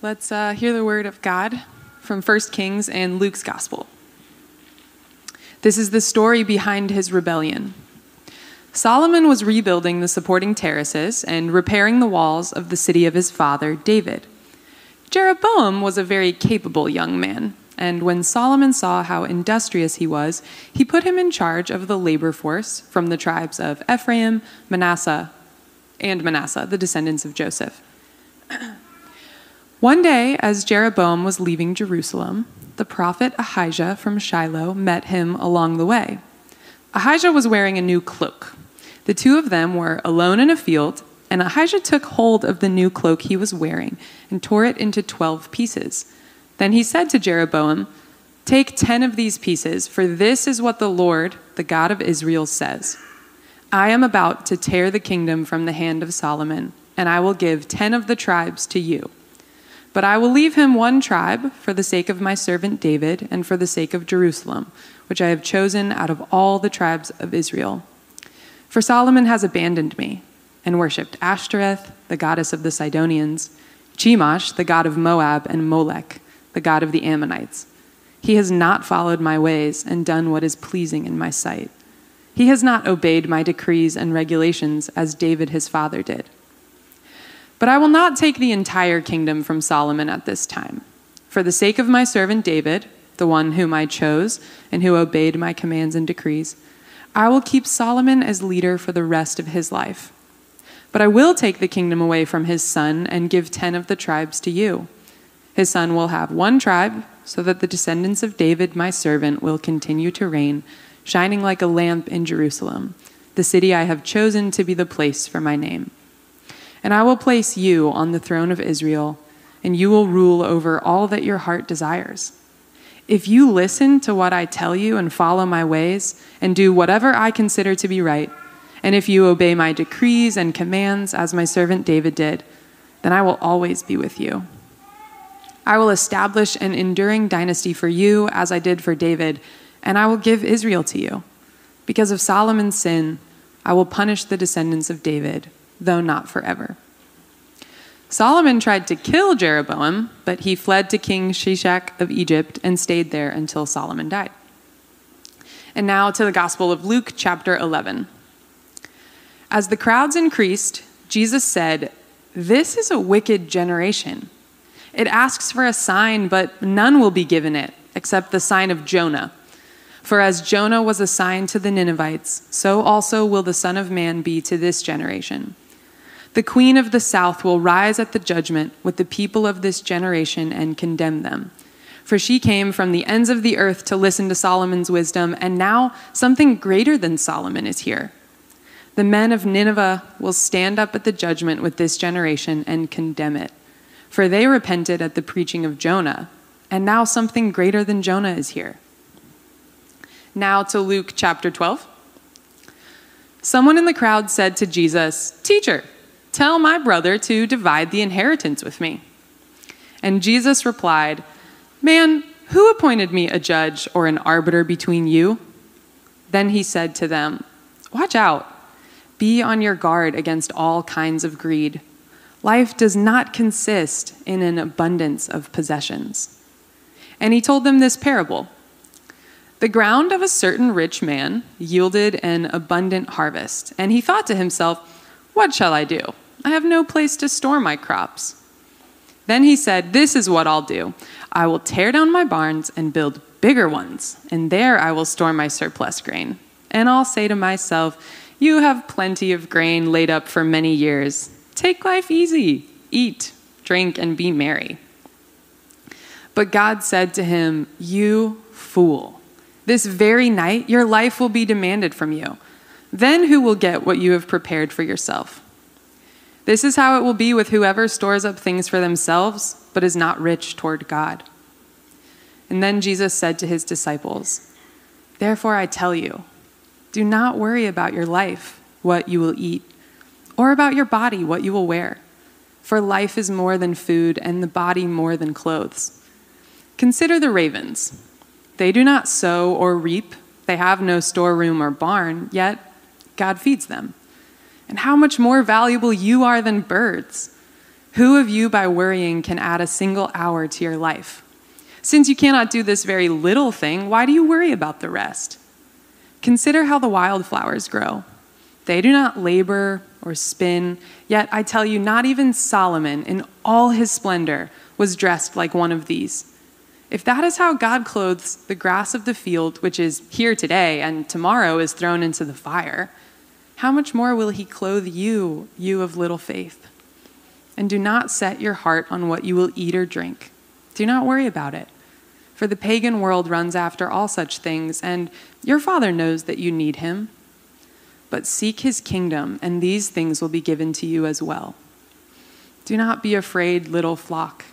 Let's uh, hear the word of God from 1 Kings and Luke's Gospel. This is the story behind his rebellion. Solomon was rebuilding the supporting terraces and repairing the walls of the city of his father, David. Jeroboam was a very capable young man, and when Solomon saw how industrious he was, he put him in charge of the labor force from the tribes of Ephraim, Manasseh, and Manasseh, the descendants of Joseph. One day, as Jeroboam was leaving Jerusalem, the prophet Ahijah from Shiloh met him along the way. Ahijah was wearing a new cloak. The two of them were alone in a field, and Ahijah took hold of the new cloak he was wearing and tore it into twelve pieces. Then he said to Jeroboam, Take ten of these pieces, for this is what the Lord, the God of Israel, says I am about to tear the kingdom from the hand of Solomon, and I will give ten of the tribes to you. But I will leave him one tribe for the sake of my servant David and for the sake of Jerusalem, which I have chosen out of all the tribes of Israel. For Solomon has abandoned me and worshipped Ashtoreth, the goddess of the Sidonians, Chemosh, the god of Moab, and Molech, the god of the Ammonites. He has not followed my ways and done what is pleasing in my sight. He has not obeyed my decrees and regulations as David his father did. But I will not take the entire kingdom from Solomon at this time. For the sake of my servant David, the one whom I chose and who obeyed my commands and decrees, I will keep Solomon as leader for the rest of his life. But I will take the kingdom away from his son and give ten of the tribes to you. His son will have one tribe, so that the descendants of David, my servant, will continue to reign, shining like a lamp in Jerusalem, the city I have chosen to be the place for my name. And I will place you on the throne of Israel, and you will rule over all that your heart desires. If you listen to what I tell you and follow my ways, and do whatever I consider to be right, and if you obey my decrees and commands as my servant David did, then I will always be with you. I will establish an enduring dynasty for you as I did for David, and I will give Israel to you. Because of Solomon's sin, I will punish the descendants of David though not forever. Solomon tried to kill Jeroboam, but he fled to King Shishak of Egypt and stayed there until Solomon died. And now to the Gospel of Luke, chapter 11. As the crowds increased, Jesus said, This is a wicked generation. It asks for a sign, but none will be given it, except the sign of Jonah. For as Jonah was a sign to the Ninevites, so also will the Son of Man be to this generation. The queen of the south will rise at the judgment with the people of this generation and condemn them. For she came from the ends of the earth to listen to Solomon's wisdom, and now something greater than Solomon is here. The men of Nineveh will stand up at the judgment with this generation and condemn it. For they repented at the preaching of Jonah, and now something greater than Jonah is here. Now to Luke chapter 12. Someone in the crowd said to Jesus, Teacher, Tell my brother to divide the inheritance with me. And Jesus replied, Man, who appointed me a judge or an arbiter between you? Then he said to them, Watch out. Be on your guard against all kinds of greed. Life does not consist in an abundance of possessions. And he told them this parable The ground of a certain rich man yielded an abundant harvest, and he thought to himself, what shall I do? I have no place to store my crops. Then he said, This is what I'll do I will tear down my barns and build bigger ones, and there I will store my surplus grain. And I'll say to myself, You have plenty of grain laid up for many years. Take life easy, eat, drink, and be merry. But God said to him, You fool, this very night your life will be demanded from you. Then who will get what you have prepared for yourself? This is how it will be with whoever stores up things for themselves, but is not rich toward God. And then Jesus said to his disciples, Therefore I tell you, do not worry about your life, what you will eat, or about your body, what you will wear. For life is more than food, and the body more than clothes. Consider the ravens. They do not sow or reap, they have no storeroom or barn, yet God feeds them. And how much more valuable you are than birds. Who of you, by worrying, can add a single hour to your life? Since you cannot do this very little thing, why do you worry about the rest? Consider how the wildflowers grow. They do not labor or spin, yet I tell you, not even Solomon in all his splendor was dressed like one of these. If that is how God clothes the grass of the field, which is here today and tomorrow is thrown into the fire, how much more will he clothe you, you of little faith? And do not set your heart on what you will eat or drink. Do not worry about it. For the pagan world runs after all such things, and your Father knows that you need him. But seek his kingdom, and these things will be given to you as well. Do not be afraid, little flock,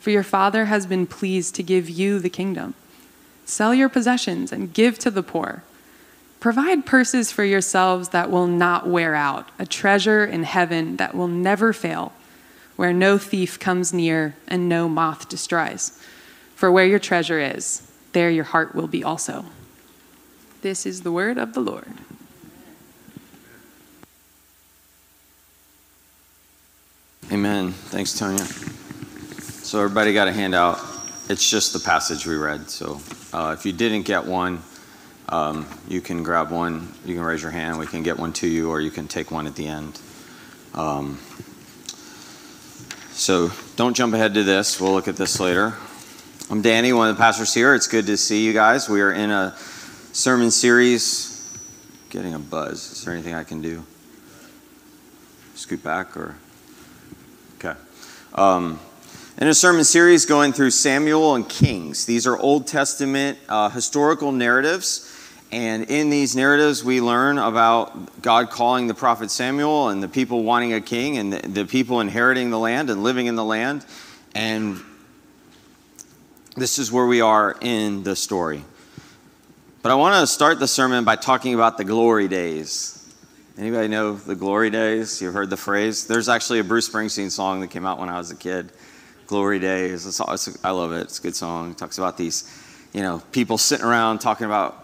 for your Father has been pleased to give you the kingdom. Sell your possessions and give to the poor. Provide purses for yourselves that will not wear out, a treasure in heaven that will never fail, where no thief comes near and no moth destroys. For where your treasure is, there your heart will be also. This is the word of the Lord. Amen. Thanks, Tonya. So, everybody got a handout. It's just the passage we read. So, uh, if you didn't get one, um, you can grab one. You can raise your hand. We can get one to you, or you can take one at the end. Um, so, don't jump ahead to this. We'll look at this later. I'm Danny, one of the pastors here. It's good to see you guys. We are in a sermon series. Getting a buzz. Is there anything I can do? Scoot back or? Okay. Um, in a sermon series going through Samuel and Kings. These are Old Testament uh, historical narratives. And in these narratives, we learn about God calling the prophet Samuel and the people wanting a king and the, the people inheriting the land and living in the land. And this is where we are in the story. But I want to start the sermon by talking about the glory days. Anybody know the glory days? You've heard the phrase? There's actually a Bruce Springsteen song that came out when I was a kid. Glory days. It's, it's, I love it. It's a good song. It talks about these, you know, people sitting around talking about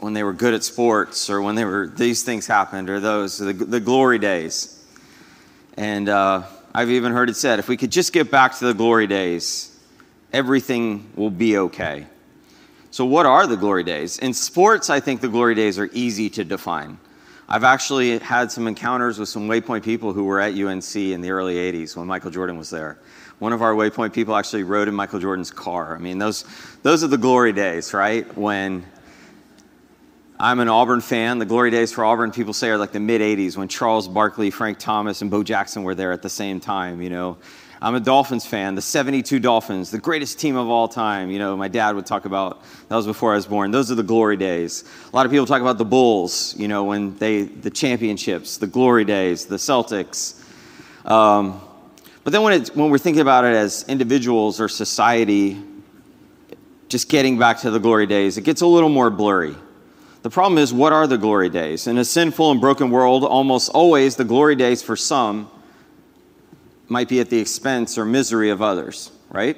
when they were good at sports or when they were these things happened or those the, the glory days. And uh, I've even heard it said, if we could just get back to the glory days, everything will be okay. So, what are the glory days? In sports, I think the glory days are easy to define. I've actually had some encounters with some Waypoint people who were at UNC in the early 80s when Michael Jordan was there. One of our Waypoint people actually rode in Michael Jordan's car. I mean, those, those are the glory days, right? When I'm an Auburn fan. The glory days for Auburn, people say, are like the mid 80s when Charles Barkley, Frank Thomas, and Bo Jackson were there at the same time, you know. I'm a Dolphins fan, the 72 Dolphins, the greatest team of all time. You know, my dad would talk about, that was before I was born. Those are the glory days. A lot of people talk about the Bulls, you know, when they, the championships, the glory days, the Celtics. Um, but then when, it, when we're thinking about it as individuals or society, just getting back to the glory days, it gets a little more blurry. The problem is, what are the glory days? In a sinful and broken world, almost always the glory days for some might be at the expense or misery of others, right?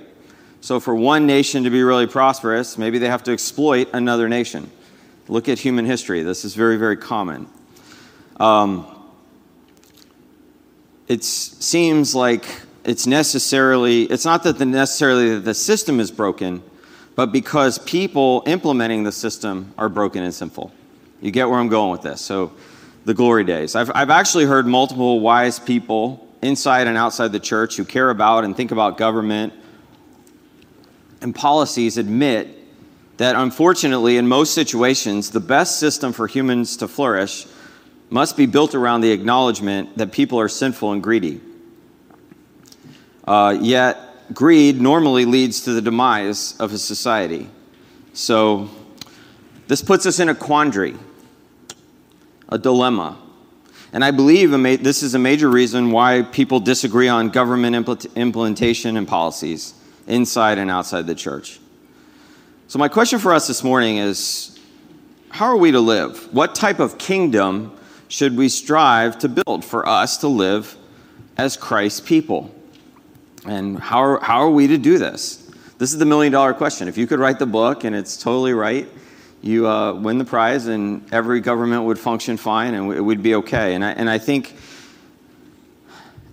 So, for one nation to be really prosperous, maybe they have to exploit another nation. Look at human history. This is very, very common. Um, it seems like it's necessarily, it's not that the necessarily that the system is broken, but because people implementing the system are broken and sinful. You get where I'm going with this. So, the glory days. I've, I've actually heard multiple wise people inside and outside the church who care about and think about government and policies admit that unfortunately, in most situations, the best system for humans to flourish must be built around the acknowledgement that people are sinful and greedy. Uh, yet, greed normally leads to the demise of a society. So, this puts us in a quandary, a dilemma. And I believe this is a major reason why people disagree on government implementation and policies inside and outside the church. So, my question for us this morning is how are we to live? What type of kingdom should we strive to build for us to live as Christ's people? And how are, how are we to do this? This is the million dollar question. If you could write the book and it's totally right, you uh, win the prize, and every government would function fine, and it would be okay. And I, and I think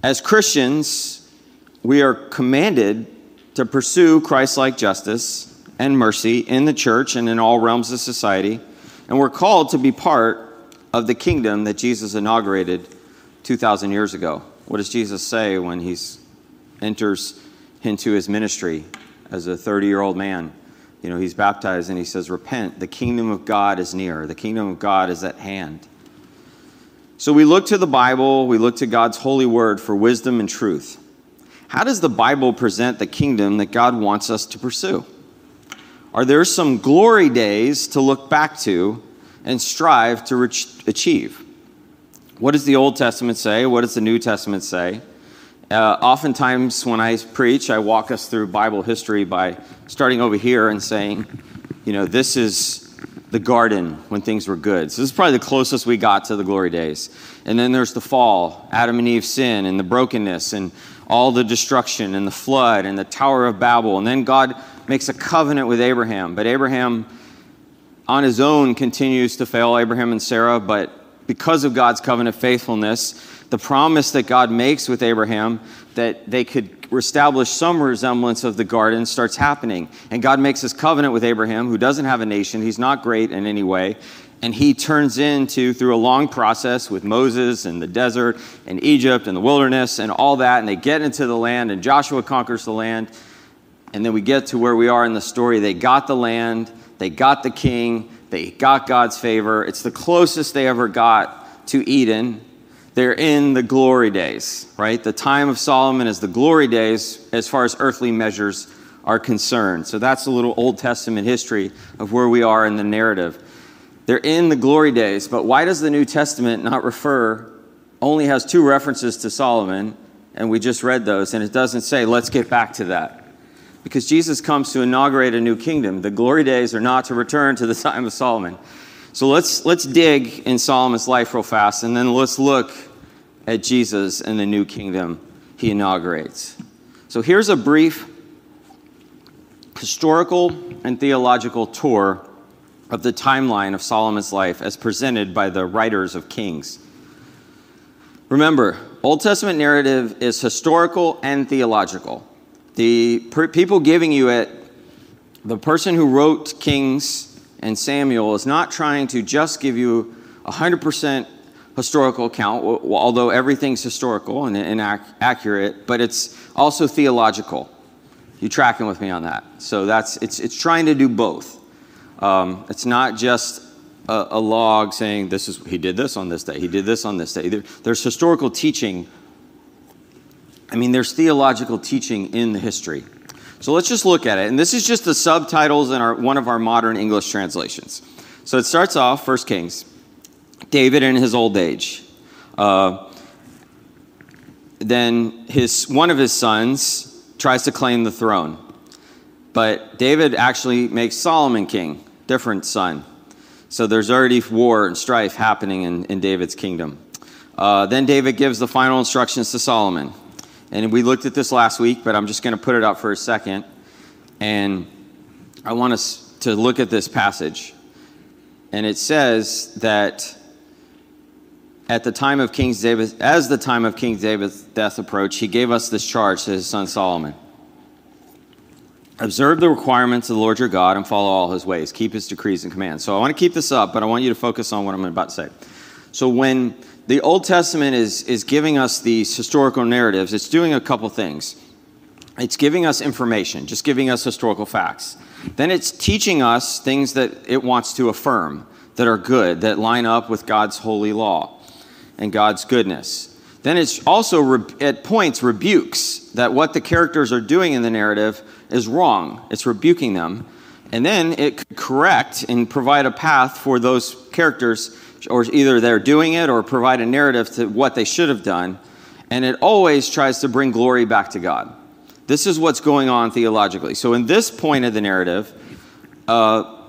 as Christians, we are commanded to pursue Christ like justice and mercy in the church and in all realms of society. And we're called to be part of the kingdom that Jesus inaugurated 2,000 years ago. What does Jesus say when he enters into his ministry as a 30 year old man? You know, he's baptized and he says, Repent, the kingdom of God is near, the kingdom of God is at hand. So we look to the Bible, we look to God's holy word for wisdom and truth. How does the Bible present the kingdom that God wants us to pursue? Are there some glory days to look back to and strive to achieve? What does the Old Testament say? What does the New Testament say? Uh, oftentimes, when I preach, I walk us through Bible history by starting over here and saying, you know, this is the garden when things were good. So this is probably the closest we got to the glory days. And then there's the fall, Adam and Eve's sin, and the brokenness, and all the destruction, and the flood, and the Tower of Babel. And then God makes a covenant with Abraham. But Abraham, on his own, continues to fail Abraham and Sarah. But because of God's covenant faithfulness, the promise that God makes with Abraham that they could establish some resemblance of the garden starts happening. And God makes this covenant with Abraham, who doesn't have a nation. He's not great in any way. And he turns into, through a long process with Moses and the desert and Egypt and the wilderness and all that, and they get into the land, and Joshua conquers the land. And then we get to where we are in the story. They got the land, they got the king, they got God's favor. It's the closest they ever got to Eden, they're in the glory days, right? The time of Solomon is the glory days as far as earthly measures are concerned. So that's a little Old Testament history of where we are in the narrative. They're in the glory days, but why does the New Testament not refer, only has two references to Solomon, and we just read those, and it doesn't say, let's get back to that? Because Jesus comes to inaugurate a new kingdom. The glory days are not to return to the time of Solomon. So let's, let's dig in Solomon's life real fast, and then let's look at Jesus and the new kingdom he inaugurates. So here's a brief historical and theological tour of the timeline of Solomon's life as presented by the writers of Kings. Remember, Old Testament narrative is historical and theological. The per- people giving you it, the person who wrote Kings and Samuel is not trying to just give you 100% historical account, although everything's historical and, and ac- accurate, but it's also theological. You tracking with me on that? So that's it's it's trying to do both. Um, it's not just a, a, log saying this is he did this on this day, he did this on this day. There, there's historical teaching. I mean, there's theological teaching in the history. So let's just look at it. And this is just the subtitles in our, one of our modern English translations. So it starts off, First Kings, David in his old age. Uh, then his, one of his sons tries to claim the throne. But David actually makes Solomon king, different son. So there's already war and strife happening in, in David's kingdom. Uh, then David gives the final instructions to Solomon. And we looked at this last week, but I'm just going to put it up for a second. And I want us to look at this passage. And it says that at the time of King David, as the time of King David's death approached, he gave us this charge to his son Solomon. Observe the requirements of the Lord your God and follow all his ways. Keep his decrees and commands. So I want to keep this up, but I want you to focus on what I'm about to say. So when the Old Testament is, is giving us these historical narratives. It's doing a couple things. It's giving us information, just giving us historical facts. Then it's teaching us things that it wants to affirm, that are good, that line up with God's holy law and God's goodness. Then it's also, at points, rebukes that what the characters are doing in the narrative is wrong. It's rebuking them. And then it could correct and provide a path for those characters or either they're doing it or provide a narrative to what they should have done. And it always tries to bring glory back to God. This is what's going on theologically. So, in this point of the narrative, uh,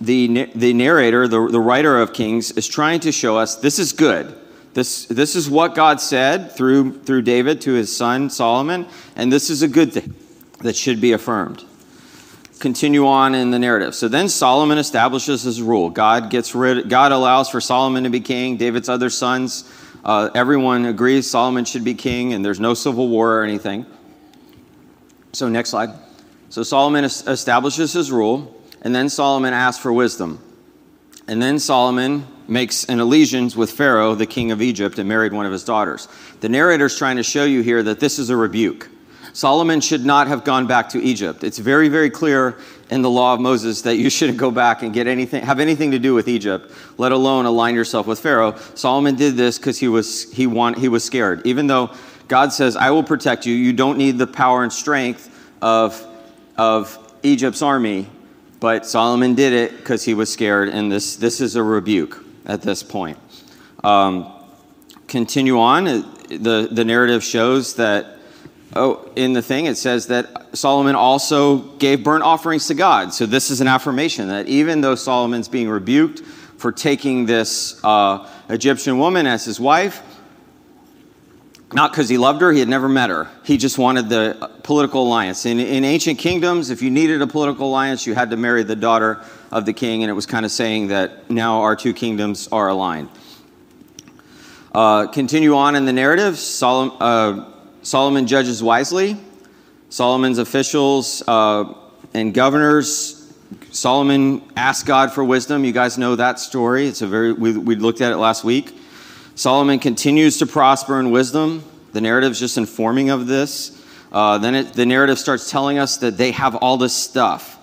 the, the narrator, the, the writer of Kings, is trying to show us this is good. This, this is what God said through, through David to his son Solomon, and this is a good thing that should be affirmed continue on in the narrative. So then Solomon establishes his rule. God gets rid. God allows for Solomon to be king. David's other sons, uh, everyone agrees Solomon should be king, and there's no civil war or anything. So, next slide. So, Solomon establishes his rule, and then Solomon asks for wisdom. And then Solomon makes an allegiance with Pharaoh, the king of Egypt, and married one of his daughters. The narrator's trying to show you here that this is a rebuke. Solomon should not have gone back to Egypt. It's very, very clear in the law of Moses that you shouldn't go back and get anything, have anything to do with Egypt, let alone align yourself with Pharaoh. Solomon did this because he was he want, he was scared. Even though God says, "I will protect you," you don't need the power and strength of of Egypt's army. But Solomon did it because he was scared, and this this is a rebuke at this point. Um, continue on. The the narrative shows that Oh, in the thing, it says that Solomon also gave burnt offerings to God. So, this is an affirmation that even though Solomon's being rebuked for taking this uh, Egyptian woman as his wife, not because he loved her, he had never met her. He just wanted the political alliance. In, in ancient kingdoms, if you needed a political alliance, you had to marry the daughter of the king, and it was kind of saying that now our two kingdoms are aligned. Uh, continue on in the narrative. Solomon. Uh, Solomon judges wisely. Solomon's officials uh, and governors, Solomon asked God for wisdom. You guys know that story. It's a very we, we looked at it last week. Solomon continues to prosper in wisdom. The narrative is just informing of this. Uh, then it, the narrative starts telling us that they have all this stuff.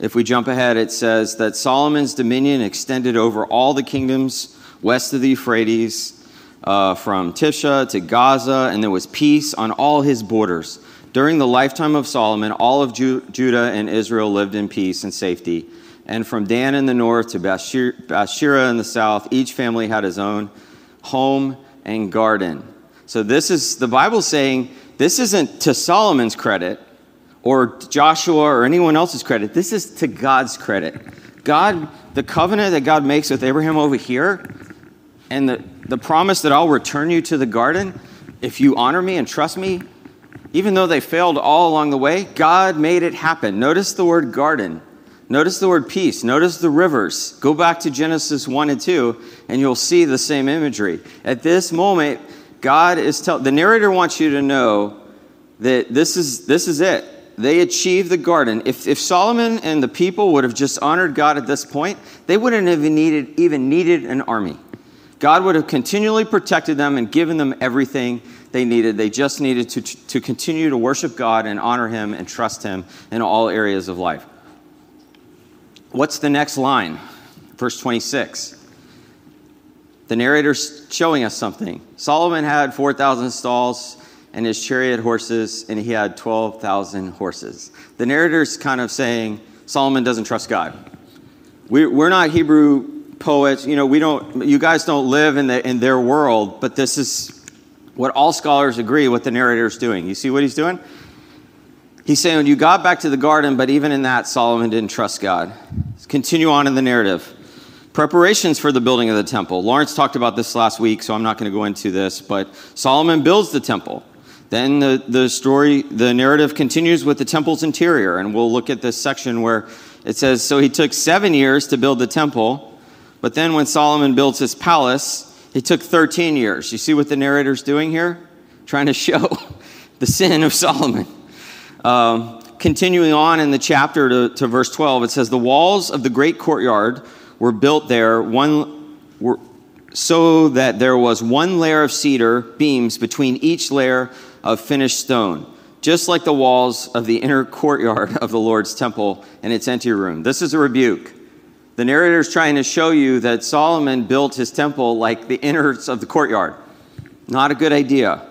If we jump ahead, it says that Solomon's dominion extended over all the kingdoms west of the Euphrates uh, from Tisha to Gaza, and there was peace on all his borders. During the lifetime of Solomon, all of Ju- Judah and Israel lived in peace and safety. And from Dan in the north to Bathsheba in the south, each family had his own home and garden. So this is the Bible saying this isn't to Solomon's credit or Joshua or anyone else's credit. This is to God's credit. God, the covenant that God makes with Abraham over here, and the, the promise that I'll return you to the garden if you honor me and trust me, even though they failed all along the way, God made it happen. Notice the word garden. Notice the word peace. Notice the rivers. Go back to Genesis 1 and 2, and you'll see the same imagery. At this moment, God is telling the narrator wants you to know that this is this is it. They achieved the garden. If, if Solomon and the people would have just honored God at this point, they wouldn't have needed, even needed an army. God would have continually protected them and given them everything they needed. They just needed to, to continue to worship God and honor Him and trust Him in all areas of life. What's the next line? Verse 26. The narrator's showing us something. Solomon had 4,000 stalls and his chariot horses, and he had 12,000 horses. The narrator's kind of saying Solomon doesn't trust God. We're not Hebrew poets, you know, we don't, you guys don't live in, the, in their world, but this is what all scholars agree what the narrator is doing. You see what he's doing? He's saying, You got back to the garden, but even in that, Solomon didn't trust God. Let's continue on in the narrative. Preparations for the building of the temple. Lawrence talked about this last week, so I'm not going to go into this, but Solomon builds the temple. Then the, the story, the narrative continues with the temple's interior, and we'll look at this section where it says, So he took seven years to build the temple but then when Solomon builds his palace, it took 13 years. You see what the narrator's doing here? Trying to show the sin of Solomon. Um, continuing on in the chapter to, to verse 12, it says, The walls of the great courtyard were built there one, were, so that there was one layer of cedar beams between each layer of finished stone, just like the walls of the inner courtyard of the Lord's temple and its anteroom. This is a rebuke. The narrator is trying to show you that Solomon built his temple like the innards of the courtyard. Not a good idea.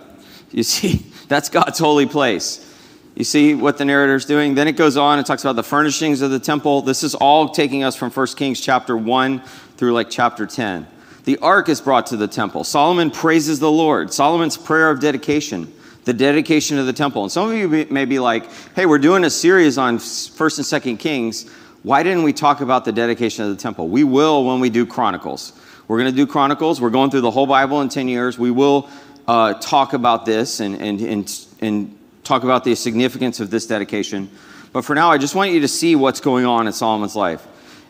You see, that's God's holy place. You see what the narrator is doing? Then it goes on and talks about the furnishings of the temple. This is all taking us from 1 Kings chapter 1 through like chapter 10. The ark is brought to the temple. Solomon praises the Lord. Solomon's prayer of dedication, the dedication of the temple. And some of you may be like, hey, we're doing a series on 1st and 2nd Kings why didn't we talk about the dedication of the temple? We will when we do Chronicles. We're going to do Chronicles. We're going through the whole Bible in 10 years. We will uh, talk about this and, and, and, and talk about the significance of this dedication. But for now, I just want you to see what's going on in Solomon's life.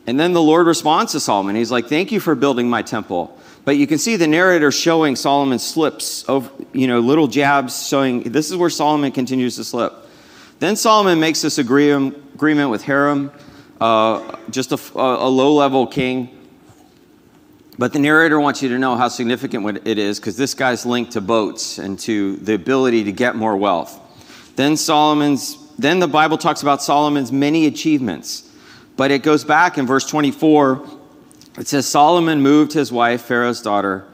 And then the Lord responds to Solomon. He's like, Thank you for building my temple. But you can see the narrator showing Solomon slips of, you know, little jabs showing this is where Solomon continues to slip. Then Solomon makes this agree- agreement with Hiram, uh, just a, a low level king. But the narrator wants you to know how significant it is because this guy's linked to boats and to the ability to get more wealth. Then Solomon's then the Bible talks about Solomon's many achievements. But it goes back in verse 24. It says Solomon moved his wife, Pharaoh's daughter,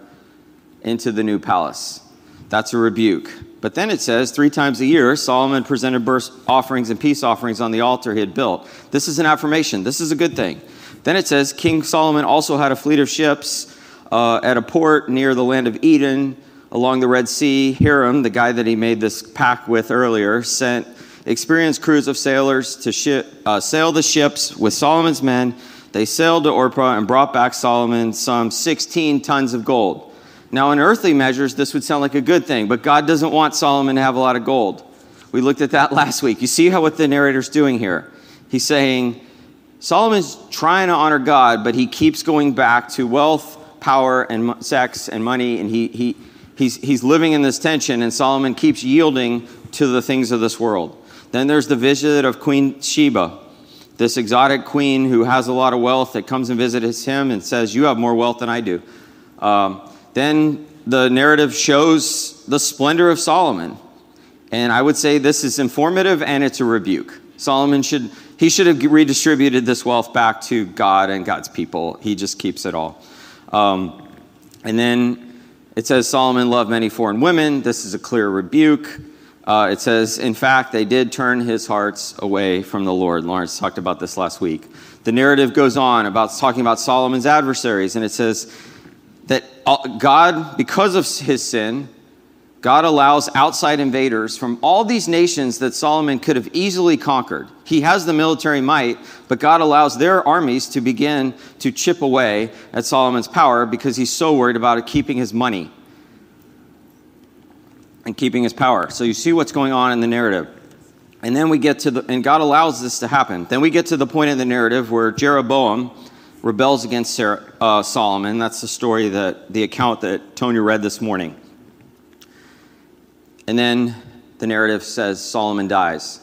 into the new palace. That's a rebuke. But then it says three times a year, Solomon presented burnt offerings and peace offerings on the altar he had built. This is an affirmation. This is a good thing. Then it says King Solomon also had a fleet of ships uh, at a port near the land of Edom along the Red Sea. Hiram, the guy that he made this pact with earlier, sent experienced crews of sailors to ship, uh, sail the ships with Solomon's men. They sailed to Orpah and brought back Solomon some 16 tons of gold. Now, in earthly measures, this would sound like a good thing, but God doesn't want Solomon to have a lot of gold. We looked at that last week. You see how what the narrator's doing here? He's saying, Solomon's trying to honor God, but he keeps going back to wealth, power, and sex and money, and he, he, he's, he's living in this tension, and Solomon keeps yielding to the things of this world. Then there's the visit of Queen Sheba, this exotic queen who has a lot of wealth that comes and visits him and says, You have more wealth than I do. Um, then the narrative shows the splendor of Solomon. And I would say this is informative and it's a rebuke. Solomon should he should have redistributed this wealth back to God and God's people. He just keeps it all. Um, and then it says Solomon loved many foreign women. This is a clear rebuke. Uh, it says, in fact, they did turn his hearts away from the Lord. Lawrence talked about this last week. The narrative goes on about talking about Solomon's adversaries, and it says that uh, God, because of his sin, God allows outside invaders from all these nations that Solomon could have easily conquered. He has the military might, but God allows their armies to begin to chip away at Solomon's power because he's so worried about keeping his money and keeping his power. So you see what's going on in the narrative. And then we get to the, and God allows this to happen. Then we get to the point in the narrative where Jeroboam rebels against Sarah, uh, Solomon. That's the story that, the account that Tonya read this morning. And then the narrative says Solomon dies.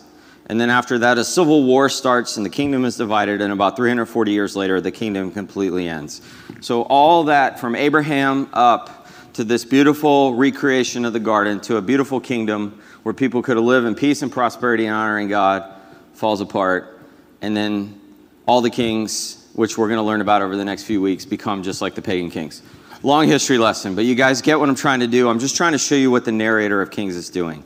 And then after that, a civil war starts and the kingdom is divided. And about 340 years later, the kingdom completely ends. So, all that from Abraham up to this beautiful recreation of the garden to a beautiful kingdom where people could live in peace and prosperity and honoring God falls apart. And then all the kings, which we're going to learn about over the next few weeks, become just like the pagan kings. Long history lesson, but you guys get what I'm trying to do. I'm just trying to show you what the narrator of Kings is doing.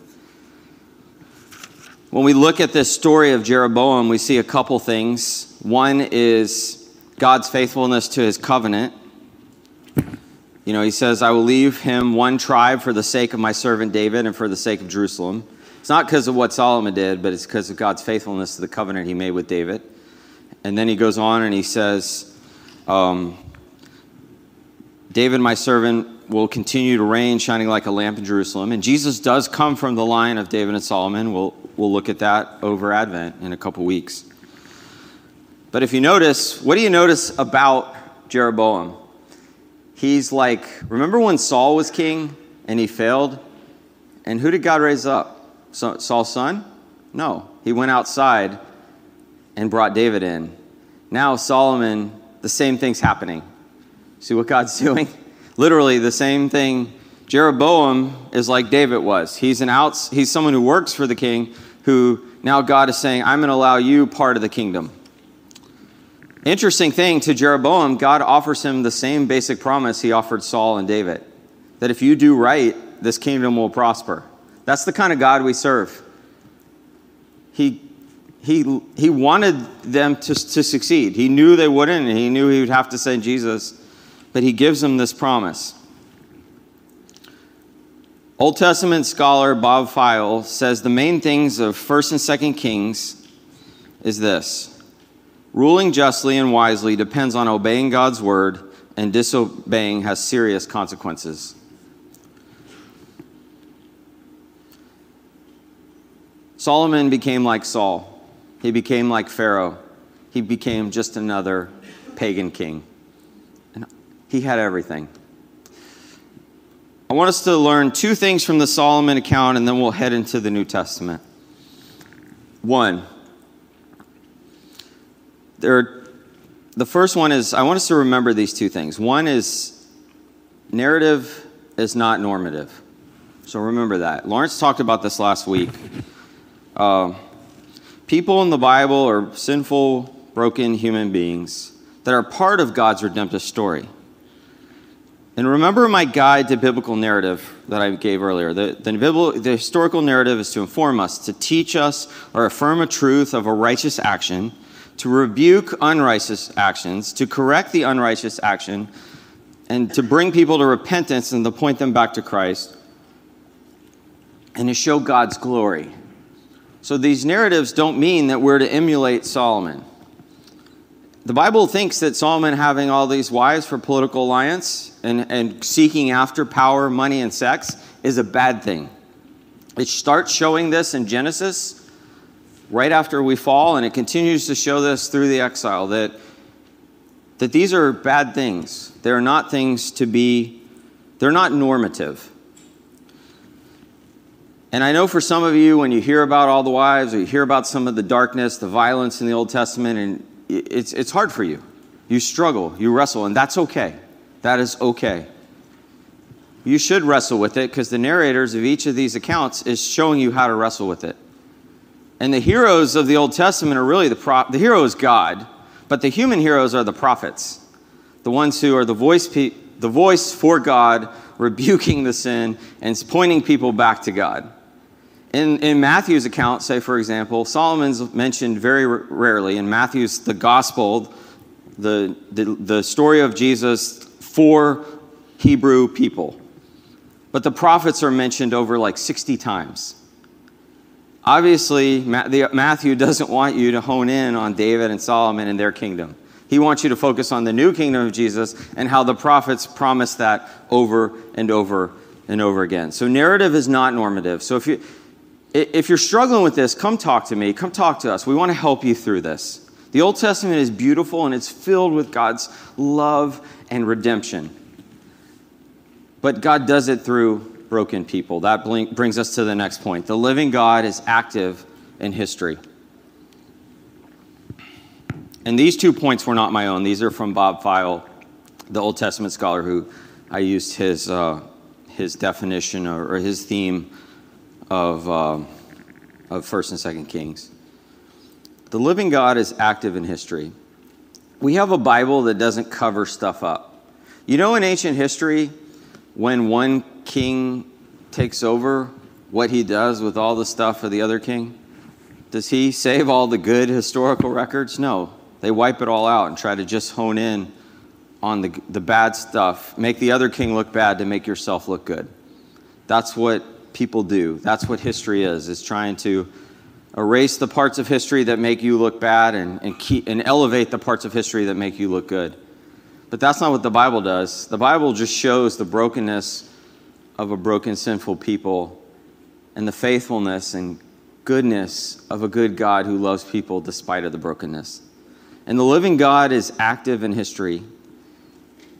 When we look at this story of Jeroboam, we see a couple things. One is God's faithfulness to his covenant. You know, he says, I will leave him one tribe for the sake of my servant David and for the sake of Jerusalem. It's not because of what Solomon did, but it's because of God's faithfulness to the covenant he made with David. And then he goes on and he says, um, David, my servant, will continue to reign, shining like a lamp in Jerusalem. And Jesus does come from the line of David and Solomon. We'll, we'll look at that over Advent in a couple weeks. But if you notice, what do you notice about Jeroboam? He's like, remember when Saul was king and he failed? And who did God raise up? Saul's son? No. He went outside and brought David in. Now, Solomon, the same thing's happening. See what God's doing? Literally the same thing. Jeroboam is like David was. He's an outs, he's someone who works for the king who now God is saying, I'm going to allow you part of the kingdom. Interesting thing to Jeroboam, God offers him the same basic promise he offered Saul and David that if you do right, this kingdom will prosper. That's the kind of God we serve. He, he, he wanted them to, to succeed. He knew they wouldn't, and he knew he would have to send Jesus but he gives them this promise. Old Testament scholar Bob Fyall says the main things of 1st and 2nd Kings is this ruling justly and wisely depends on obeying God's word, and disobeying has serious consequences. Solomon became like Saul. He became like Pharaoh. He became just another pagan king. And he had everything. I want us to learn two things from the Solomon account, and then we'll head into the New Testament. One, there the first one is I want us to remember these two things. One is narrative is not normative. So remember that. Lawrence talked about this last week. Uh, people in the Bible are sinful, broken human beings that are part of God's redemptive story. And remember my guide to biblical narrative that I gave earlier. The, the, biblical, the, historical narrative is to inform us, to teach us or affirm a truth of a righteous action, to rebuke unrighteous actions, to correct the unrighteous action, and to bring people to repentance and to point them back to Christ, and to show God's glory. So these narratives don't mean that we're to emulate Solomon. The Bible thinks that Solomon having all these wives for political alliance and, and seeking after power, money, and sex is a bad thing. It starts showing this in Genesis right after we fall, and it continues to show this through the exile that, that these are bad things. They're not things to be, they're not normative. And I know for some of you, when you hear about all the wives, or you hear about some of the darkness, the violence in the Old Testament, and it's, it's hard for you. You struggle, you wrestle, and that's okay. That is okay. You should wrestle with it because the narrators of each of these accounts is showing you how to wrestle with it. And the heroes of the Old Testament are really the pro- the hero is God, but the human heroes are the prophets, the ones who are the voice pe- the voice for God, rebuking the sin and pointing people back to God. In, in Matthew's account, say for example, Solomon's mentioned very rarely. In Matthew's, the gospel, the, the, the story of Jesus for Hebrew people. But the prophets are mentioned over like 60 times. Obviously, Matthew doesn't want you to hone in on David and Solomon and their kingdom. He wants you to focus on the new kingdom of Jesus and how the prophets promised that over and over and over again. So, narrative is not normative. So, if you if you're struggling with this, come talk to me. Come talk to us. We want to help you through this. The Old Testament is beautiful and it's filled with God's love and redemption. But God does it through broken people. That brings us to the next point. The living God is active in history. And these two points were not my own. These are from Bob Fyall, the Old Testament scholar who I used his, uh, his definition or, or his theme of, uh, of 1st and 2nd Kings. The living God is active in history. We have a Bible that doesn't cover stuff up. You know, in ancient history, when one king takes over, what he does with all the stuff of the other king? Does he save all the good historical records? No. They wipe it all out and try to just hone in on the, the bad stuff, make the other king look bad to make yourself look good. That's what people do. That's what history is, is trying to erase the parts of history that make you look bad and, and, keep, and elevate the parts of history that make you look good. But that's not what the Bible does. The Bible just shows the brokenness of a broken, sinful people and the faithfulness and goodness of a good God who loves people despite of the brokenness. And the living God is active in history.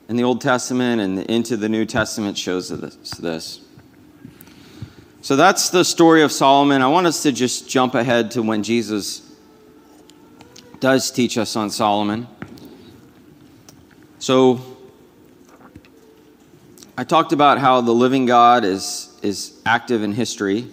And the Old Testament and into the New Testament shows us this. So that's the story of Solomon. I want us to just jump ahead to when Jesus does teach us on Solomon. So I talked about how the living God is, is active in history.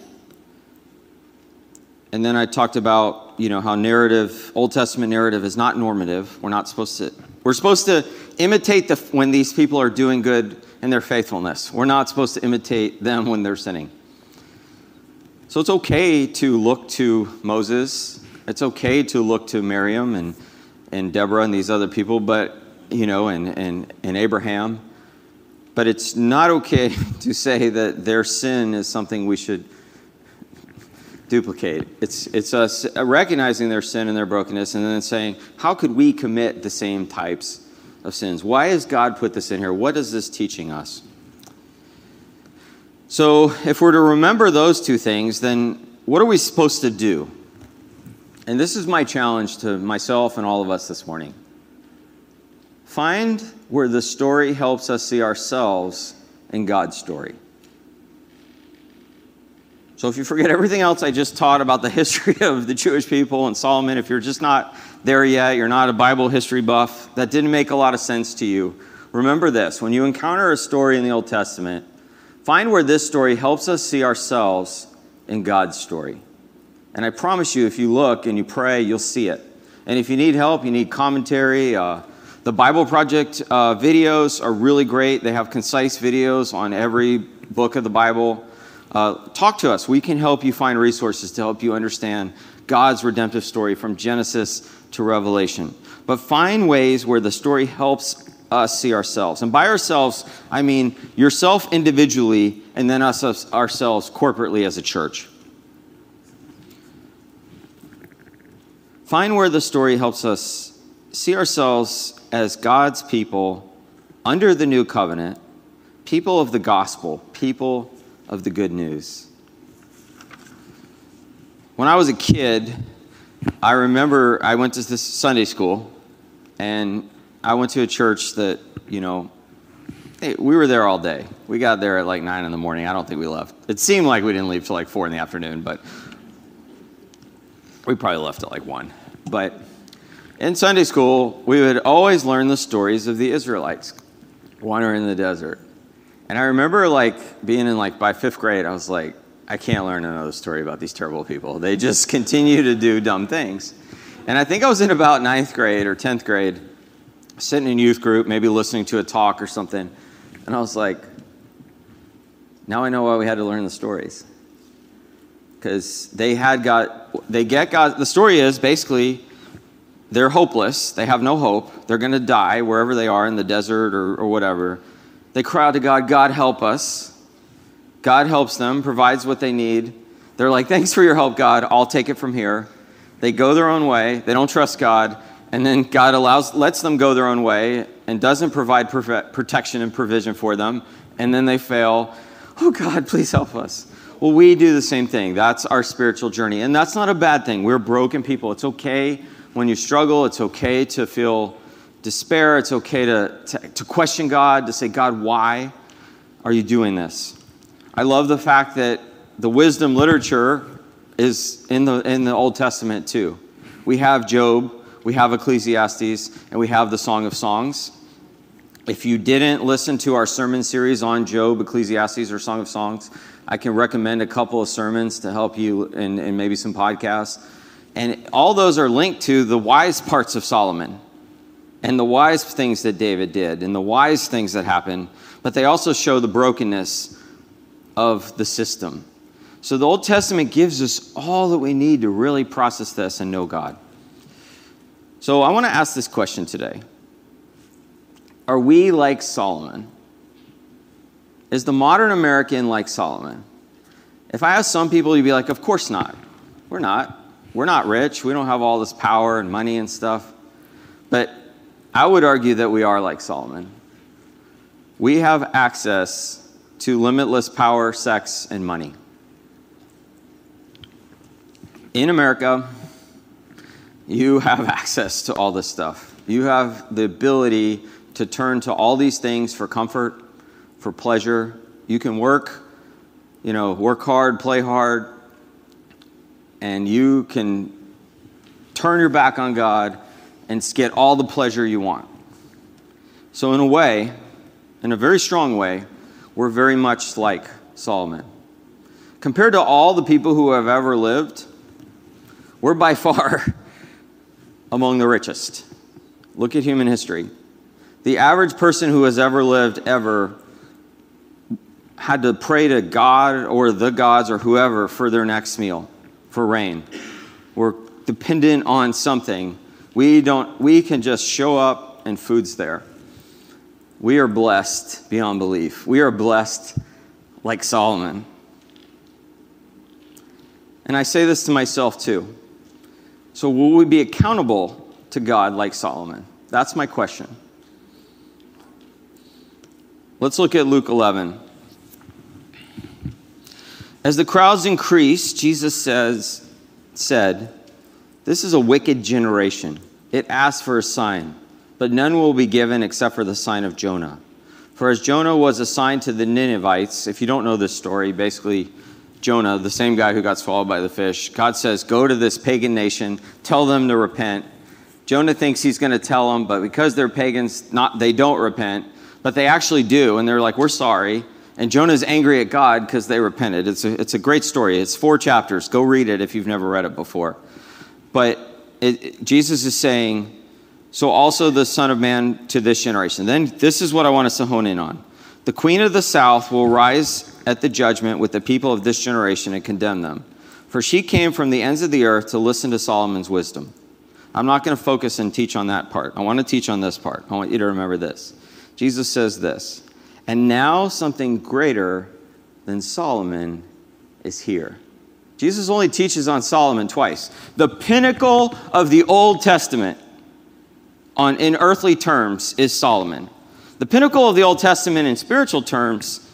And then I talked about, you know, how narrative, Old Testament narrative is not normative. We're not supposed to, we're supposed to imitate the, when these people are doing good in their faithfulness. We're not supposed to imitate them when they're sinning. So it's okay to look to Moses. It's okay to look to Miriam and, and Deborah and these other people, but, you know, and, and, and Abraham. But it's not okay to say that their sin is something we should duplicate. It's, it's us recognizing their sin and their brokenness and then saying, how could we commit the same types of sins? Why has God put this in here? What is this teaching us? So, if we're to remember those two things, then what are we supposed to do? And this is my challenge to myself and all of us this morning. Find where the story helps us see ourselves in God's story. So if you forget everything else I just taught about the history of the Jewish people and Solomon, if you're just not there yet, you're not a Bible history buff, that didn't make a lot of sense to you, remember this. When you encounter a story in the Old Testament, find where this story helps us see ourselves in God's story. And I promise you, if you look and you pray, you'll see it. And if you need help, you need commentary, uh, the Bible Project uh, videos are really great. They have concise videos on every book of the Bible. Uh, talk to us. We can help you find resources to help you understand God's redemptive story from Genesis to Revelation. But find ways where the story helps us see ourselves. And by ourselves, I mean yourself individually and then us ourselves corporately as a church. Find where the story helps us see ourselves as God's people under the new covenant, people of the gospel, people of the good news. When I was a kid, I remember I went to this Sunday school, and I went to a church that, you know, hey, we were there all day. We got there at like 9 in the morning. I don't think we left. It seemed like we didn't leave till like 4 in the afternoon, but we probably left at like 1. But in Sunday school, we would always learn the stories of the Israelites wandering in the desert. And I remember like being in like by fifth grade, I was like, I can't learn another story about these terrible people. They just continue to do dumb things. And I think I was in about ninth grade or 10th grade, sitting in youth group, maybe listening to a talk or something. And I was like, now I know why we had to learn the stories. Because they had got, they get God, the story is basically they're hopeless. They have no hope. They're going to die wherever they are in the desert or, or whatever. They cry out to God, God, help us. God helps them, provides what they need. They're like, thanks for your help, God. I'll take it from here. They go their own way. They don't trust God. And then God allows, lets them go their own way and doesn't provide protection and provision for them. And then they fail. Oh, God, please help us. Well, we do the same thing. That's our spiritual journey. And that's not a bad thing. We're broken people. It's okay when you struggle, it's okay to feel despair. It's okay to, to, to, question God, to say, God, why are you doing this? I love the fact that the wisdom literature is in the, in the Old Testament too. We have Job, we have Ecclesiastes, and we have the Song of Songs. If you didn't listen to our sermon series on Job, Ecclesiastes, or Song of Songs, I can recommend a couple of sermons to help you and, and maybe some podcasts. And all those are linked to the wise parts of Solomon and the wise things that David did and the wise things that happened, but they also show the brokenness of the system. So the Old Testament gives us all that we need to really process this and know God. So I want to ask this question today Are we like Solomon? Is the modern American like Solomon? If I ask some people, you'd be like, Of course not. We're not. We're not rich. We don't have all this power and money and stuff. But I would argue that we are like Solomon. We have access to limitless power, sex, and money. In America, you have access to all this stuff. You have the ability to turn to all these things for comfort, for pleasure. You can work, you know, work hard, play hard, and you can turn your back on God and get all the pleasure you want. So, in a way, in a very strong way, we're very much like Solomon. Compared to all the people who have ever lived, we're by far among the richest. Look at human history. The average person who has ever lived, ever, had to pray to God or the gods or whoever for their next meal for rain. We're dependent on something. We, don't, we can just show up and food's there. We are blessed beyond belief. We are blessed like Solomon. And I say this to myself too. So, will we be accountable to God like Solomon? That's my question. Let's look at Luke 11. As the crowds increased, Jesus says, said, This is a wicked generation. It asks for a sign, but none will be given except for the sign of Jonah. For as Jonah was assigned to the Ninevites, if you don't know this story, basically Jonah, the same guy who got swallowed by the fish, God says, Go to this pagan nation, tell them to repent. Jonah thinks he's going to tell them, but because they're pagans, not, they don't repent, but they actually do, and they're like, We're sorry. And Jonah's angry at God because they repented. It's a, it's a great story. It's four chapters. Go read it if you've never read it before. But it, it, Jesus is saying, so also the Son of Man to this generation. Then this is what I want us to hone in on. The Queen of the South will rise at the judgment with the people of this generation and condemn them. For she came from the ends of the earth to listen to Solomon's wisdom. I'm not going to focus and teach on that part. I want to teach on this part. I want you to remember this. Jesus says this and now something greater than Solomon is here. Jesus only teaches on Solomon twice. The pinnacle of the Old Testament on, in earthly terms is Solomon. The pinnacle of the Old Testament in spiritual terms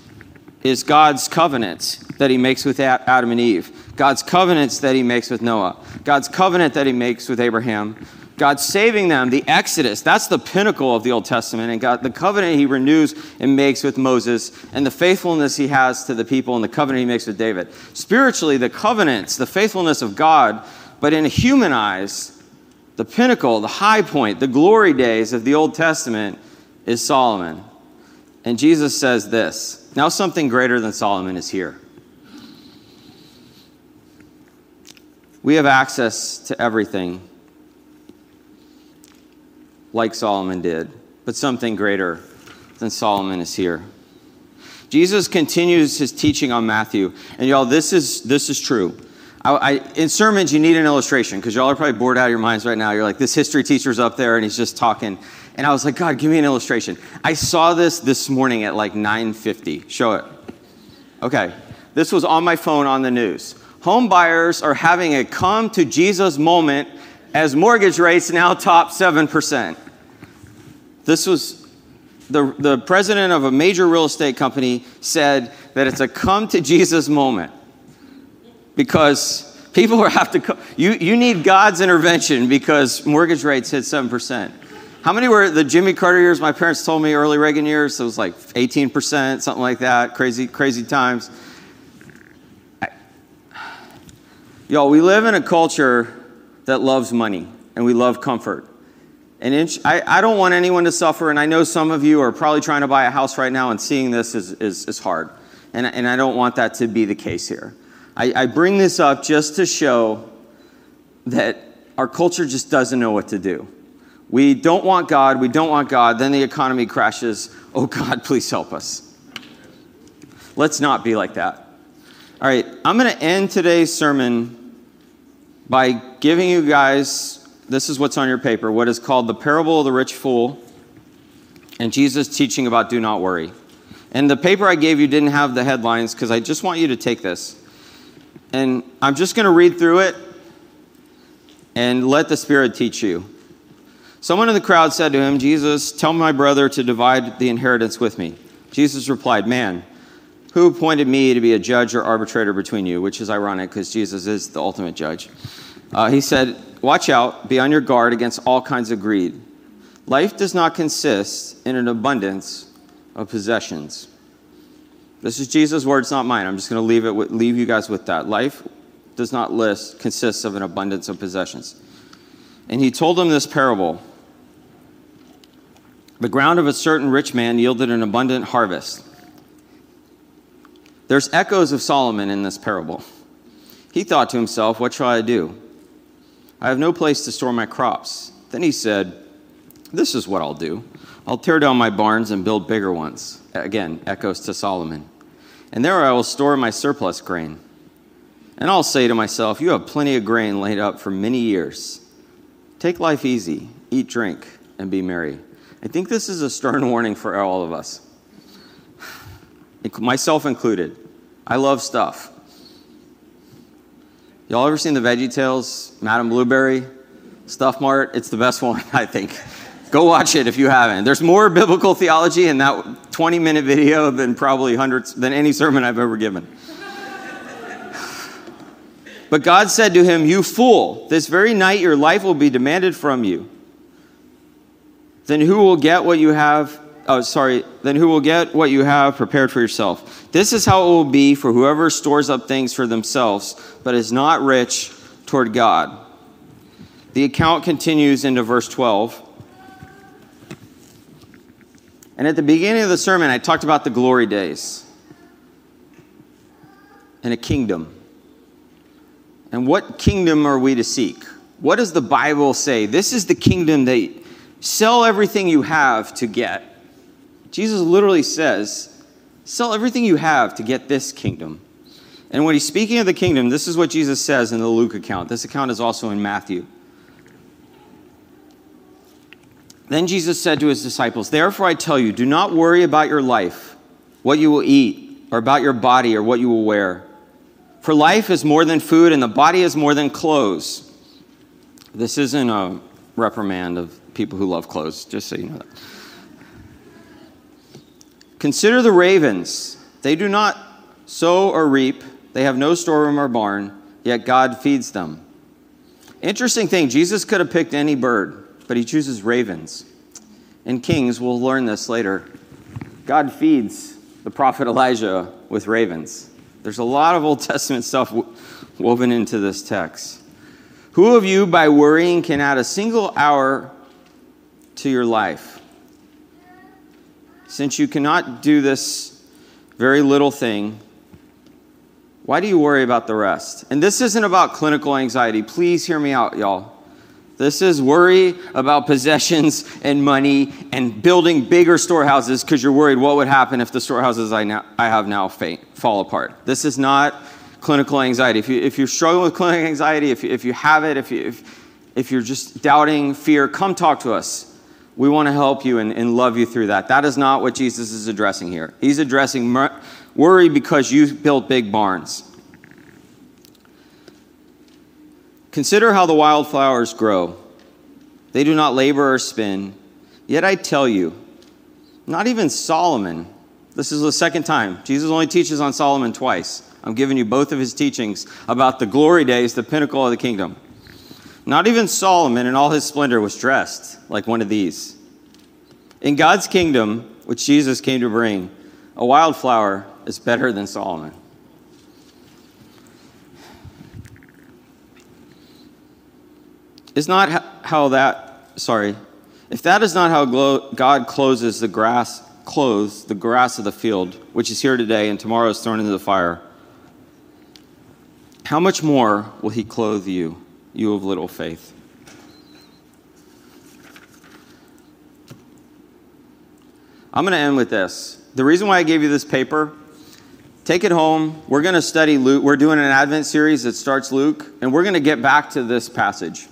is God's covenants that he makes with Adam and Eve, God's covenants that he makes with Noah, God's covenant that he makes with Abraham, God saving them, the Exodus, that's the pinnacle of the Old Testament. And God, the covenant he renews and makes with Moses, and the faithfulness he has to the people, and the covenant he makes with David. Spiritually, the covenants, the faithfulness of God, but in human eyes, the pinnacle, the high point, the glory days of the Old Testament is Solomon. And Jesus says this now something greater than Solomon is here. We have access to everything like Solomon did, but something greater than Solomon is here. Jesus continues his teaching on Matthew, and y'all, this is this is true. I, I, in sermons, you need an illustration because y'all are probably bored out of your minds right now. You're like, this history teacher's up there and he's just talking. And I was like, God, give me an illustration. I saw this this morning at like 9:50. Show it. Okay, this was on my phone on the news. Home buyers are having a come to Jesus moment as mortgage rates now top seven percent. This was the, the president of a major real estate company said that it's a come to Jesus moment because people have to come. You, you need God's intervention because mortgage rates hit 7%. How many were the Jimmy Carter years? My parents told me early Reagan years, it was like 18%, something like that. Crazy, crazy times. Y'all, we live in a culture that loves money and we love comfort. And I, I don't want anyone to suffer, and I know some of you are probably trying to buy a house right now, and seeing this is, is, is hard. And, and I don't want that to be the case here. I, I bring this up just to show that our culture just doesn't know what to do. We don't want God, we don't want God, then the economy crashes. Oh God, please help us. Let's not be like that. All right, I'm going to end today's sermon by giving you guys this is what's on your paper what is called the parable of the rich fool and Jesus teaching about do not worry. And the paper I gave you didn't have the headlines because I just want you to take this. And I'm just going to read through it and let the Spirit teach you. Someone in the crowd said to him, Jesus, tell my brother to divide the inheritance with me. Jesus replied, Man, who appointed me to be a judge or arbitrator between you? Which is ironic because Jesus is the ultimate judge. Uh, he said, Watch out, be on your guard against all kinds of greed. Life does not consist in an abundance of possessions. This is Jesus' words, not mine. I'm just going to leave, it leave you guys with that. Life does not list, consists of an abundance of possessions. And he told them this parable The ground of a certain rich man yielded an abundant harvest. There's echoes of Solomon in this parable. He thought to himself, What shall I do? I have no place to store my crops. Then he said, This is what I'll do. I'll tear down my barns and build bigger ones. Again, echoes to Solomon. And there I will store my surplus grain. And I'll say to myself, You have plenty of grain laid up for many years. Take life easy, eat, drink, and be merry. I think this is a stern warning for all of us, myself included. I love stuff. Y'all ever seen the Veggie Tales, Madame Blueberry, Stuff Mart? It's the best one, I think. Go watch it if you haven't. There's more biblical theology in that 20 minute video than probably hundreds, than any sermon I've ever given. but God said to him, You fool, this very night your life will be demanded from you. Then who will get what you have oh, sorry, then who will get what you have prepared for yourself? This is how it will be for whoever stores up things for themselves, but is not rich toward God. The account continues into verse 12. And at the beginning of the sermon, I talked about the glory days and a kingdom. And what kingdom are we to seek? What does the Bible say? This is the kingdom that sell everything you have to get. Jesus literally says, sell everything you have to get this kingdom. And when he's speaking of the kingdom, this is what Jesus says in the Luke account. This account is also in Matthew. Then Jesus said to his disciples, Therefore I tell you, do not worry about your life, what you will eat, or about your body, or what you will wear. For life is more than food, and the body is more than clothes. This isn't a reprimand of people who love clothes, just so you know that. Consider the ravens. They do not sow or reap, they have no storeroom or barn, yet God feeds them. Interesting thing, Jesus could have picked any bird but he chooses ravens. And Kings, we'll learn this later. God feeds the prophet Elijah with ravens. There's a lot of Old Testament stuff woven into this text. Who of you, by worrying, can add a single hour to your life? Since you cannot do this very little thing, why do you worry about the rest? And this isn't about clinical anxiety. Please hear me out, y'all. This is worry about possessions and money and building bigger storehouses because you're worried what would happen if the storehouses I, now, I have now fall apart. This is not clinical anxiety. If, you, if you're struggling with clinical anxiety, if you, if you have it, if, you, if, if you're just doubting fear, come talk to us. We want to help you and, and love you through that. That is not what Jesus is addressing here. He's addressing worry because you built big barns. Consider how the wildflowers grow. They do not labor or spin. Yet I tell you, not even Solomon, this is the second time. Jesus only teaches on Solomon twice. I'm giving you both of his teachings about the glory days, the pinnacle of the kingdom. Not even Solomon in all his splendor was dressed like one of these. In God's kingdom, which Jesus came to bring, a wildflower is better than Solomon. is not how that, sorry, if that is not how God closes the grass, clothes the grass of the field, which is here today and tomorrow is thrown into the fire, how much more will he clothe you, you of little faith? I'm going to end with this. The reason why I gave you this paper, take it home. We're going to study Luke. We're doing an Advent series that starts Luke, and we're going to get back to this passage.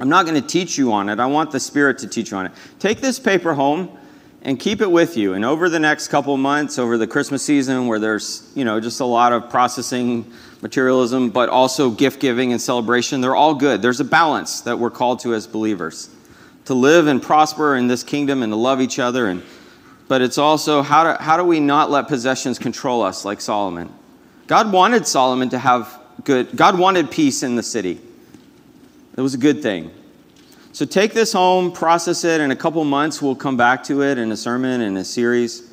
I'm not going to teach you on it. I want the Spirit to teach you on it. Take this paper home and keep it with you. And over the next couple months, over the Christmas season, where there's you know just a lot of processing materialism, but also gift giving and celebration, they're all good. There's a balance that we're called to as believers to live and prosper in this kingdom and to love each other. And but it's also how do, how do we not let possessions control us like Solomon? God wanted Solomon to have good. God wanted peace in the city. It was a good thing. So take this home, process it. In a couple months, we'll come back to it in a sermon, in a series.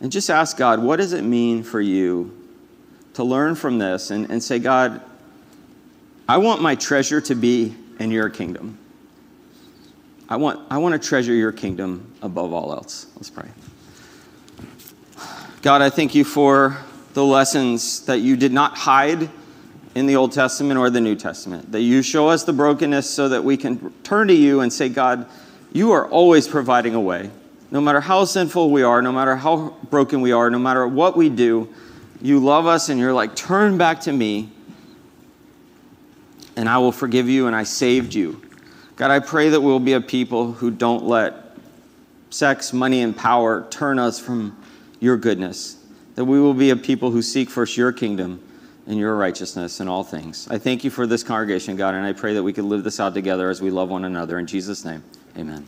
And just ask God, what does it mean for you to learn from this and, and say, God, I want my treasure to be in your kingdom. I want, I want to treasure your kingdom above all else. Let's pray. God, I thank you for the lessons that you did not hide in the Old Testament or the New Testament. That you show us the brokenness so that we can turn to you and say, God, you are always providing a way. No matter how sinful we are, no matter how broken we are, no matter what we do, you love us and you're like, turn back to me and I will forgive you and I saved you. God, I pray that we'll be a people who don't let sex, money, and power turn us from your goodness. That we will be a people who seek first your kingdom and your righteousness in all things. I thank you for this congregation, God, and I pray that we could live this out together as we love one another. In Jesus' name, amen.